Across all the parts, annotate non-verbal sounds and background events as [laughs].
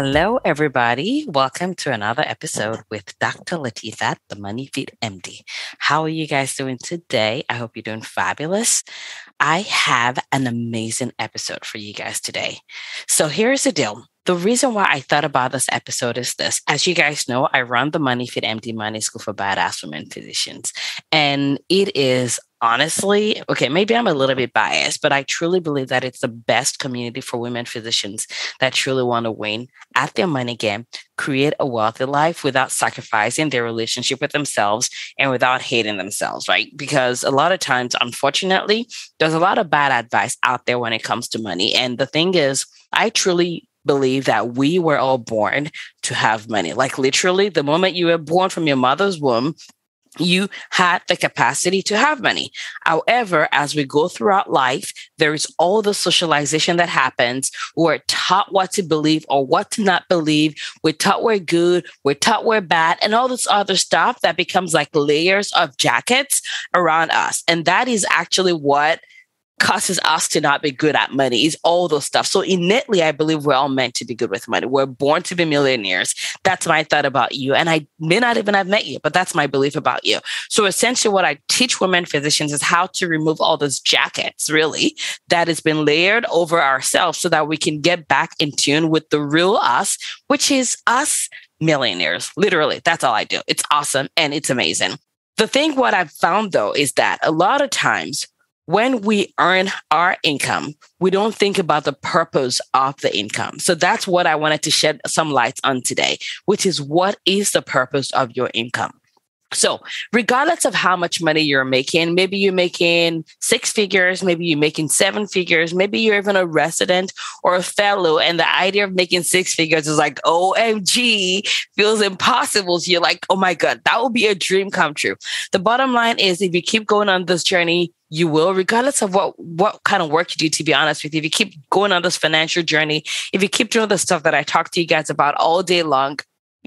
Hello, everybody. Welcome to another episode with Dr. Latifat, the Money Fit MD. How are you guys doing today? I hope you're doing fabulous. I have an amazing episode for you guys today. So here's the deal. The reason why I thought about this episode is this. As you guys know, I run the Money Fit MD Money School for Badass Women Physicians, and it is honestly, okay, maybe I'm a little bit biased, but I truly believe that it's the best community for women physicians that truly want to win at their money game, create a wealthy life without sacrificing their relationship with themselves and without hating themselves, right? Because a lot of times, unfortunately, there's a lot of bad advice out there when it comes to money. And the thing is, I truly believe that we were all born to have money. Like literally, the moment you were born from your mother's womb, you had the capacity to have money. However, as we go throughout life, there is all the socialization that happens. We're taught what to believe or what to not believe. We're taught we're good, we're taught we're bad, and all this other stuff that becomes like layers of jackets around us. And that is actually what causes us to not be good at money is all those stuff. So innately, I believe we're all meant to be good with money. We're born to be millionaires. That's my thought about you. And I may not even have met you, but that's my belief about you. So essentially what I teach women physicians is how to remove all those jackets, really, that has been layered over ourselves so that we can get back in tune with the real us, which is us millionaires. Literally, that's all I do. It's awesome and it's amazing. The thing what I've found though is that a lot of times when we earn our income, we don't think about the purpose of the income. So that's what I wanted to shed some light on today, which is what is the purpose of your income? So, regardless of how much money you're making, maybe you're making six figures, maybe you're making seven figures, maybe you're even a resident or a fellow, and the idea of making six figures is like, OMG, feels impossible. So you're like, oh my God, that would be a dream come true. The bottom line is if you keep going on this journey, you will, regardless of what what kind of work you do. To be honest with you, if you keep going on this financial journey, if you keep doing the stuff that I talk to you guys about all day long,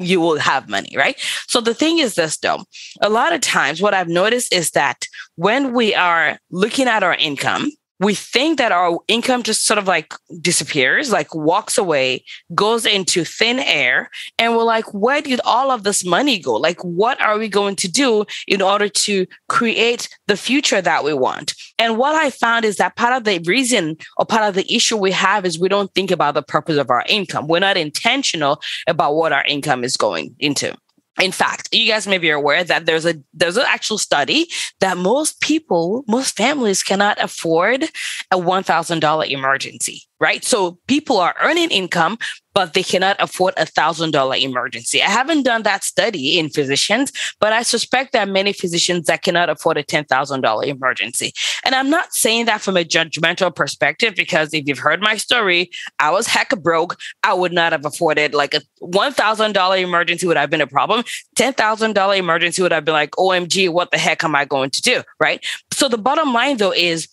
you will have money, right? So the thing is this though, a lot of times what I've noticed is that when we are looking at our income, we think that our income just sort of like disappears, like walks away, goes into thin air. And we're like, where did all of this money go? Like, what are we going to do in order to create the future that we want? And what I found is that part of the reason or part of the issue we have is we don't think about the purpose of our income. We're not intentional about what our income is going into. In fact, you guys may be aware that there's a there's an actual study that most people, most families cannot afford a $1,000 emergency right? So people are earning income, but they cannot afford a thousand dollar emergency. I haven't done that study in physicians, but I suspect there are many physicians that cannot afford a ten thousand dollar emergency. And I'm not saying that from a judgmental perspective because if you've heard my story, I was heck broke. I would not have afforded like a one thousand dollar emergency would have been a problem. Ten thousand dollar emergency would have been like, OMG, what the heck am I going to do? Right. So the bottom line though is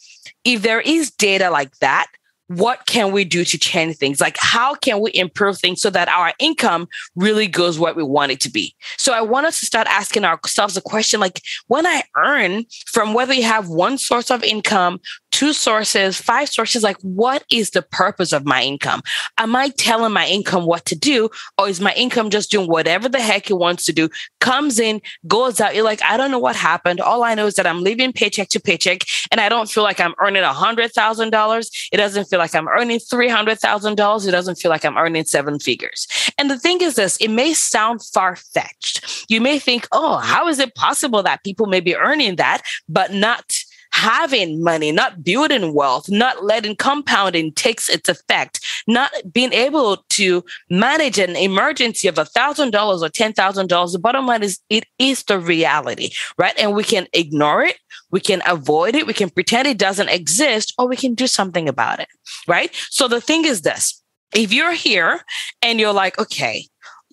if there is data like that, what can we do to change things? Like, how can we improve things so that our income really goes where we want it to be? So, I want us to start asking ourselves a question like, when I earn from whether you have one source of income two sources, five sources, like what is the purpose of my income? Am I telling my income what to do? Or is my income just doing whatever the heck it wants to do? Comes in, goes out. You're like, I don't know what happened. All I know is that I'm living paycheck to paycheck and I don't feel like I'm earning a hundred thousand dollars. It doesn't feel like I'm earning three hundred thousand dollars. It doesn't feel like I'm earning seven figures. And the thing is this, it may sound far fetched. You may think, oh, how is it possible that people may be earning that, but not having money, not building wealth, not letting compounding takes its effect, not being able to manage an emergency of a thousand dollars or ten thousand dollars. The bottom line is it is the reality, right? And we can ignore it, we can avoid it, we can pretend it doesn't exist, or we can do something about it, right? So the thing is this. If you're here and you're like, okay,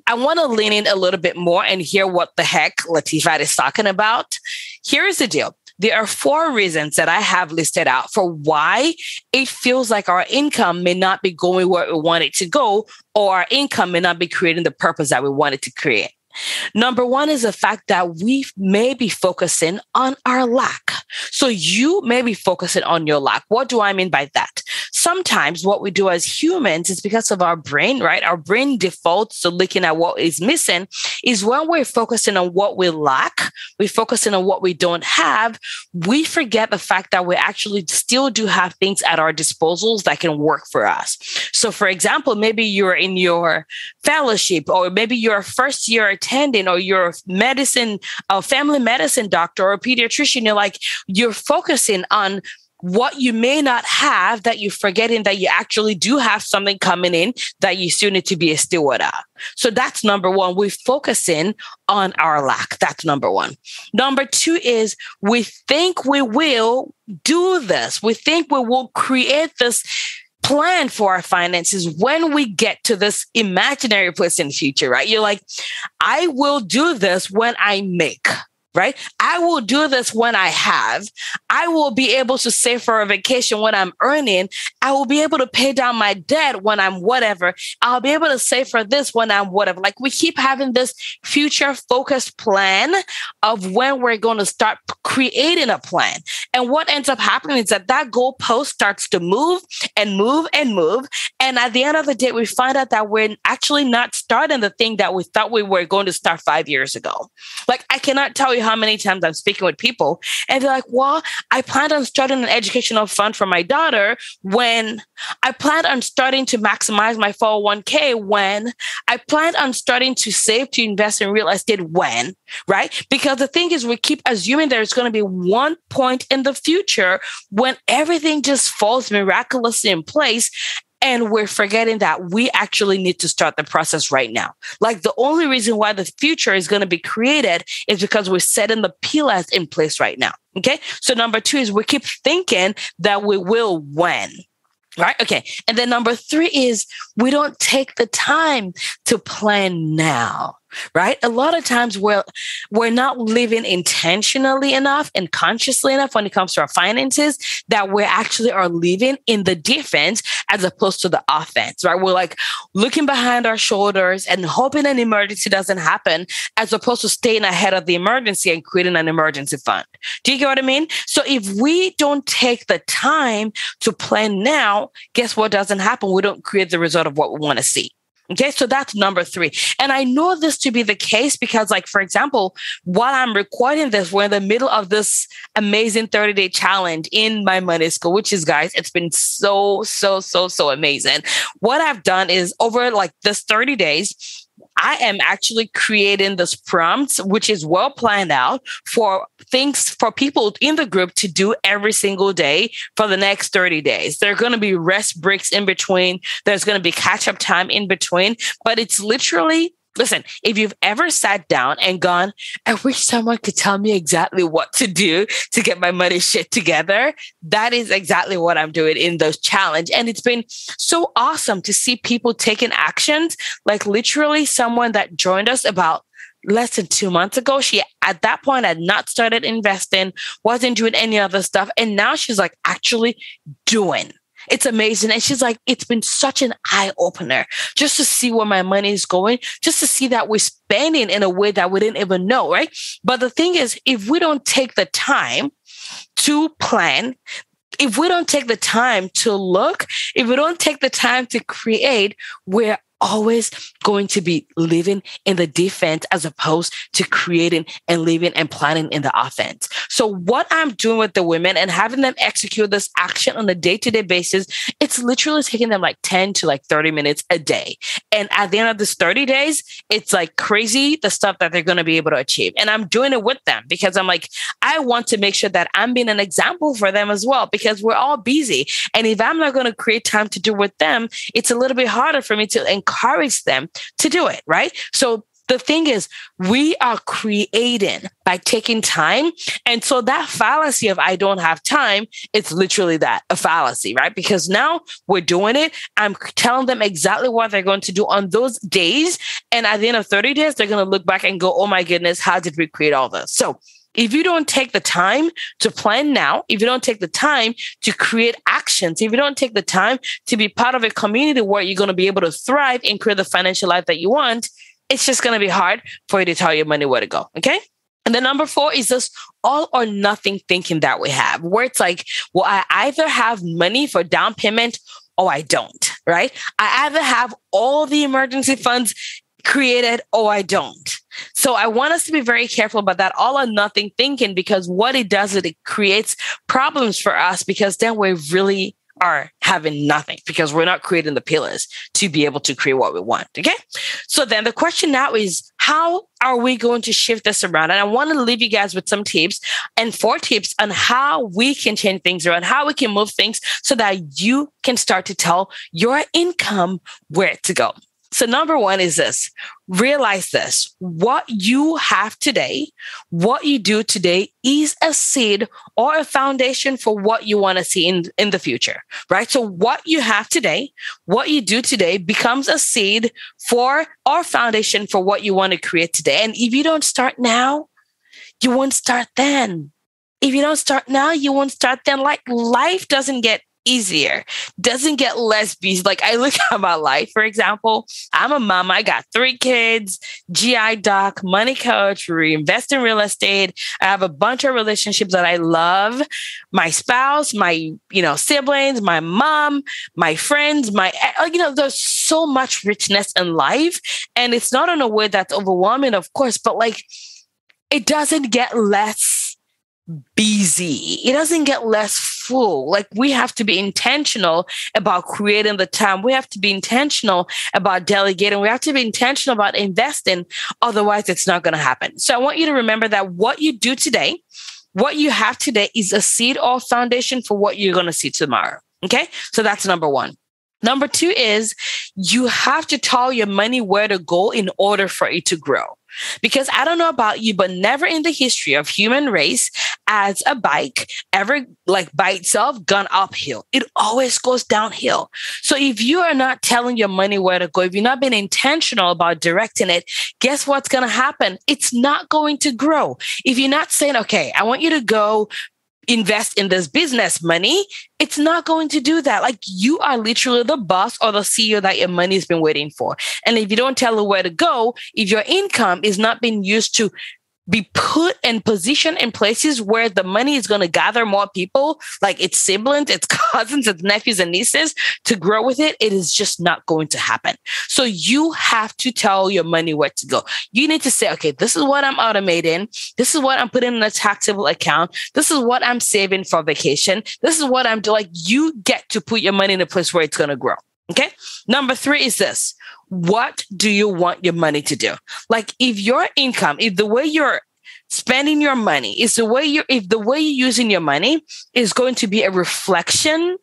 I want to lean in a little bit more and hear what the heck Latifat is talking about. Here's the deal. There are four reasons that I have listed out for why it feels like our income may not be going where we want it to go, or our income may not be creating the purpose that we want it to create. Number one is the fact that we may be focusing on our lack. So you may be focusing on your lack. What do I mean by that? Sometimes what we do as humans is because of our brain, right? Our brain defaults to looking at what is missing is when we're focusing on what we lack, we're focusing on what we don't have, we forget the fact that we actually still do have things at our disposals that can work for us. So for example, maybe you're in your fellowship or maybe you're a first year attending or you're medicine, a family medicine doctor or a pediatrician, you're like, you're focusing on what you may not have that you're forgetting that you actually do have something coming in that you still need to be a steward of. So that's number one. We're focusing on our lack. That's number one. Number two is we think we will do this. We think we will create this plan for our finances when we get to this imaginary place in the future, right? You're like, I will do this when I make right? I will do this when I have. I will be able to save for a vacation when I'm earning. I will be able to pay down my debt when I'm whatever. I'll be able to save for this when I'm whatever. Like we keep having this future focused plan of when we're going to start creating a plan. And what ends up happening is that that goalpost starts to move and move and move. And at the end of the day, we find out that we're actually not starting the thing that we thought we were going to start five years ago. Like I cannot tell you how many times I'm speaking with people and they're like, well, I planned on starting an educational fund for my daughter when I planned on starting to maximize my 401k when I planned on starting to save to invest in real estate when, right? Because the thing is, we keep assuming there's going to be one point in the future when everything just falls miraculously in place and we're forgetting that we actually need to start the process right now. Like the only reason why the future is going to be created is because we're setting the pillars in place right now. Okay. So number two is we keep thinking that we will when. Right. Okay. And then number three is we don't take the time to plan now right? A lot of times we're we're not living intentionally enough and consciously enough when it comes to our finances that we actually are living in the defense as opposed to the offense, right? We're like looking behind our shoulders and hoping an emergency doesn't happen as opposed to staying ahead of the emergency and creating an emergency fund. Do you get what I mean? So if we don't take the time to plan now, guess what doesn't happen? We don't create the result of what we want to see. Okay, so that's number three. And I know this to be the case because, like, for example, while I'm recording this, we're in the middle of this amazing 30 day challenge in my money school, which is, guys, it's been so, so, so, so amazing. What I've done is over like this 30 days, I am actually creating this prompt, which is well planned out for things for people in the group to do every single day for the next 30 days. There are going to be rest breaks in between. There's going to be catch up time in between, but it's literally Listen, if you've ever sat down and gone, I wish someone could tell me exactly what to do to get my money shit together, that is exactly what I'm doing in those challenge. And it's been so awesome to see people taking actions. Like literally someone that joined us about less than two months ago. She at that point had not started investing, wasn't doing any other stuff. And now she's like actually doing it's amazing. And she's like, it's been such an eye opener just to see where my money is going, just to see that we're spending in a way that we didn't even know, right? But the thing is, if we don't take the time to plan, if we don't take the time to look, if we don't take the time to create, we're always going to be living in the defense as opposed to creating and living and planning in the offense. So what I'm doing with the women and having them execute this action on a day-to-day basis, it's literally taking them like 10 to like 30 minutes a day. And at the end of this 30 days, it's like crazy the stuff that they're going to be able to achieve. And I'm doing it with them because I'm like, I want to make sure that I'm being an example for them as well because we're all busy. And if I'm not going to create time to do with them, it's a little bit harder for me to encourage them to do it, right? So the thing is, we are creating by taking time. And so that fallacy of I don't have time, it's literally that a fallacy, right? Because now we're doing it. I'm telling them exactly what they're going to do on those days. And at the end of 30 days, they're going to look back and go, oh my goodness, how did we create all this? So if you don't take the time to plan now, if you don't take the time to create actions, if you don't take the time to be part of a community where you're going to be able to thrive and create the financial life that you want, it's just going to be hard for you to tell your money where to go. Okay. And the number four is this all or nothing thinking that we have, where it's like, well, I either have money for down payment or I don't, right? I either have all the emergency funds created or I don't. So I want us to be very careful about that all or nothing thinking because what it does is it creates problems for us because then we're really are having nothing because we're not creating the pillars to be able to create what we want. Okay. So then the question now is how are we going to shift this around? And I want to leave you guys with some tips and four tips on how we can change things around, how we can move things so that you can start to tell your income where to go. So, number one is this realize this what you have today, what you do today is a seed or a foundation for what you want to see in, in the future, right? So, what you have today, what you do today becomes a seed for our foundation for what you want to create today. And if you don't start now, you won't start then. If you don't start now, you won't start then. Like life doesn't get easier, doesn't get less busy. Like I look [laughs] at my life, for example, I'm a mom. I got three kids, GI doc, money coach, reinvest in real estate. I have a bunch of relationships that I love. My spouse, my, you know, siblings, my mom, my friends, my, eh, you know, there's so much richness in life. And it's not in a way that's overwhelming, of course, but like it doesn't get less busy. It doesn't get less full. Like we have to be intentional about creating the time. We have to be intentional about delegating. We have to be intentional about investing. Otherwise, it's not going to happen. So I want you to remember that what you do today, what you have today is a seed or foundation for what you're going to see tomorrow. Okay. So that's number one. Number two is you have to tell your money where to go in order for it to grow. Because I don't know about you, but never in the history of human race as a bike ever like by itself gone uphill. It always goes downhill. So if you are not telling your money where to go, if you're not being intentional about directing it, guess what's going to happen? It's not going to grow. If you're not saying, okay, I want you to go invest in this business money, it's not going to do that. Like you are literally the boss or the CEO that your money's been waiting for. And if you don't tell it where to go, if your income is not being used to be put in position in places where the money is going to gather more people, like its siblings, its [laughs] cousins, its nephews and nieces to grow with it, it is just not going to happen. So you have to tell your money where to go. You need to say, okay, this is what I'm automating. This is what I'm putting in a taxable account. This is what I'm saving for vacation. This is what I'm doing. Like you get to put your money in a place where it's going to grow. Okay. Number three is this what do you want your money to do? Like if your income, if the way you're spending your money is the way you if the way you're using your money is going to be a reflection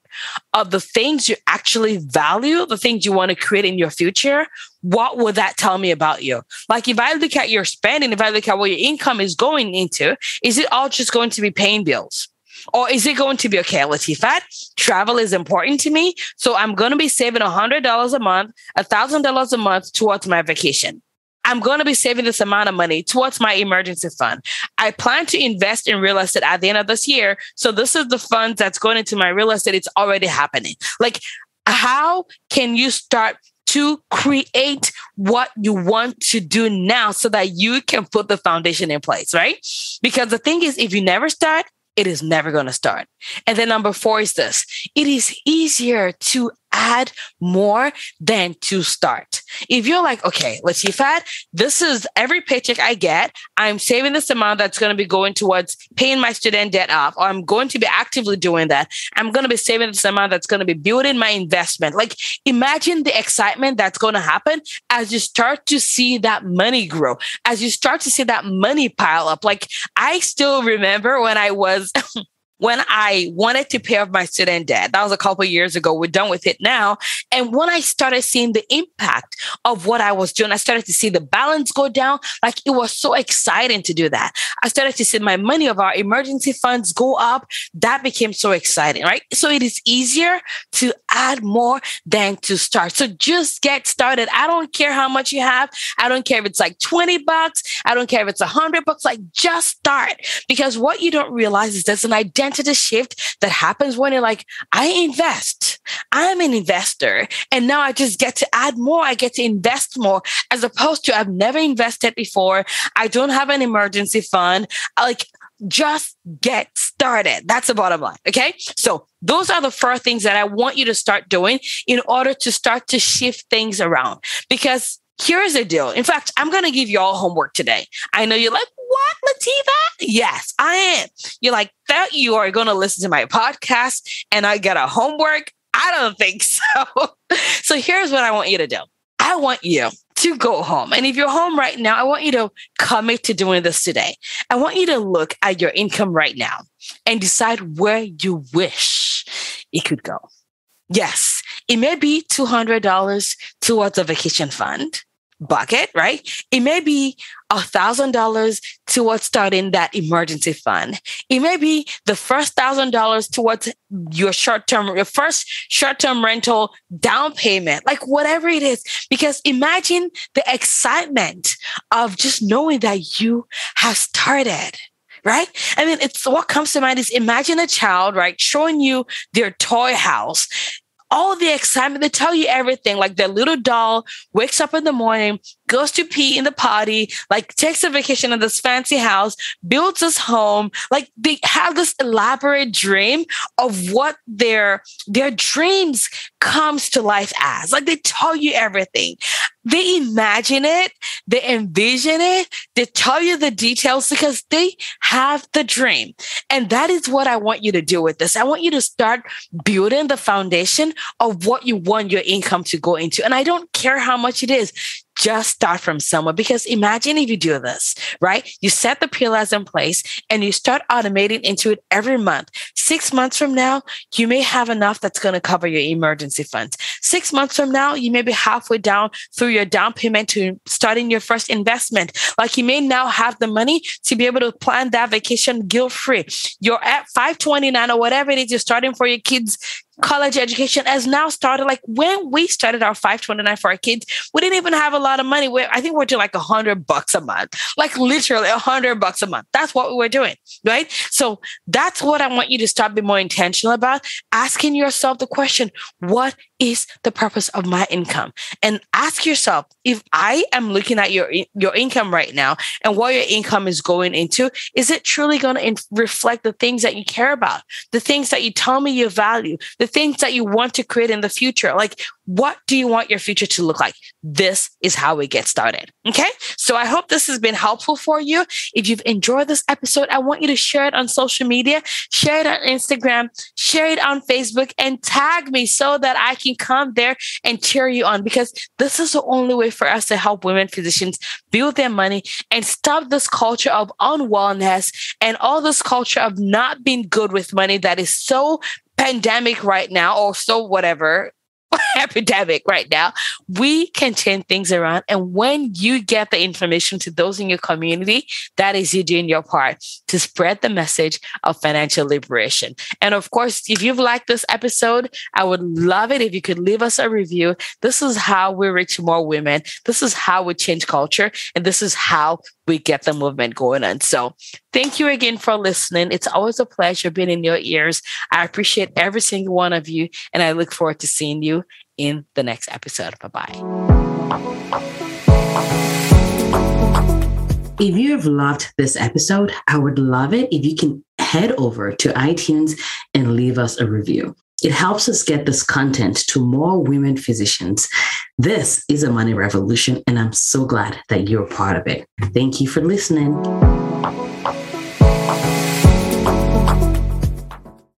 of the things you actually value, the things you want to create in your future, what would that tell me about you? Like if I look at your spending, if I look at what your income is going into, is it all just going to be paying bills? Or is it going to be okay, Latifat? Travel is important to me. So I'm going to be saving $100 a month, $1,000 a month towards my vacation. I'm going to be saving this amount of money towards my emergency fund. I plan to invest in real estate at the end of this year. So this is the funds that's going into my real estate. It's already happening. Like, how can you start to create what you want to do now so that you can put the foundation in place, right? Because the thing is, if you never start, it is never going to start. And then number four is this it is easier to add more than to start. If you're like, okay, Latifat, this is every paycheck I get, I'm saving this amount that's going to be going towards paying my student debt off, or I'm going to be actively doing that. I'm going to be saving this amount that's going to be building my investment. Like, imagine the excitement that's going to happen as you start to see that money grow, as you start to see that money pile up. Like, I still remember when I was [laughs] when I wanted to pay off my student debt. That was a couple years ago. We're done with it now. And when I started seeing the impact of what I was doing, I started to see the balance go down. Like it was so exciting to do that. I started to see my money of our emergency funds go up. That became so exciting, right? So it is easier to add more than to start. So just get started. I don't care how much you have. I don't care if it's like 20 bucks. I don't care if it's a hundred bucks. Like just start because what you don't realize is there's an identity shift that happens when you're like, I invest. I'm an investor. And now I just get to add more. I get to invest more as opposed to I've never invested before. I don't have an emergency fund. Like just get started. That's the bottom line. Okay. So those are the four things that I want you to start doing in order to start to shift things around. Because here's the deal. In fact, I'm going to give you all homework today. I know you're like, what, Latifat? Yes, I am. You're like, that you are going to listen to my podcast and I get a homework. I don't think [laughs] so. so here's what I want you to do. I want you to go home. And if you're home right now, I want you to commit to doing this today. I want you to look at your income right now and decide where you wish it could go. Yes, it may be $200 towards a vacation fund bucket, right? It may be a thousand dollars towards starting that emergency fund. It may be the first thousand dollars towards your short term, your first short term rental down payment, like whatever it is. Because imagine the excitement of just knowing that you have started right? I mean, it's what comes to mind is imagine a child, right, showing you their toy house all the excitement. They tell you everything. Like their little doll wakes up in the morning, goes to pee in the potty, like takes a vacation in this fancy house, builds this home. Like they have this elaborate dream of what their their dreams comes to life as. Like they tell you everything. They imagine it, they envision it, they tell you the details because they have the dream. And that is what I want you to do with this. I want you to start building the foundation of what you want your income to go into. And I don't care how much it is just start from somewhere because imagine if you do this, right? You set the pillars in place and you start automating into it every month. Six months from now, you may have enough that's going to cover your emergency funds. Six months from now, you may be halfway down through your down payment to starting your first investment. Like you may now have the money to be able to plan that vacation guilt free. You're at 529 or whatever it is you're starting for your kids college education has now started. Like when we started our 529 for our kids, we didn't even have a lot of money. we I think we're doing like a hundred bucks a month, like literally a hundred bucks a month. That's what we were doing. Right. So that's what I want you to start being more intentional about asking yourself the question, what is the purpose of my income? And ask yourself, if I am looking at your, your income right now and what your income is going into, is it truly going to reflect the things that you care about, the things that you tell me you value, the things that you want to create in the future? Like, what do you want your future to look like? This is how we get started. Okay. So I hope this has been helpful for you. If you've enjoyed this episode, I want you to share it on social media, share it on Instagram, share it on Facebook, and tag me so that I can come there and cheer you on because this is the only way for us to help women physicians build their money and stop this culture of unwellness and all this culture of not being good with money that is so pandemic right now or so whatever [laughs] [laughs] epidemic right now. We can turn things around. And when you get the information to those in your community, that is you doing your part to spread the message of financial liberation. And of course, if you've liked this episode, I would love it if you could leave us a review. This is how we reach more women. This is how we change culture. And this is how we get the movement going on. So thank you again for listening. It's always a pleasure being in your ears. I appreciate every single one of you, and I look forward to seeing you in the next episode. Bye bye. If you have loved this episode, I would love it if you can head over to iTunes and leave us a review. It helps us get this content to more women physicians. This is a money revolution, and I'm so glad that you're part of it. Thank you for listening.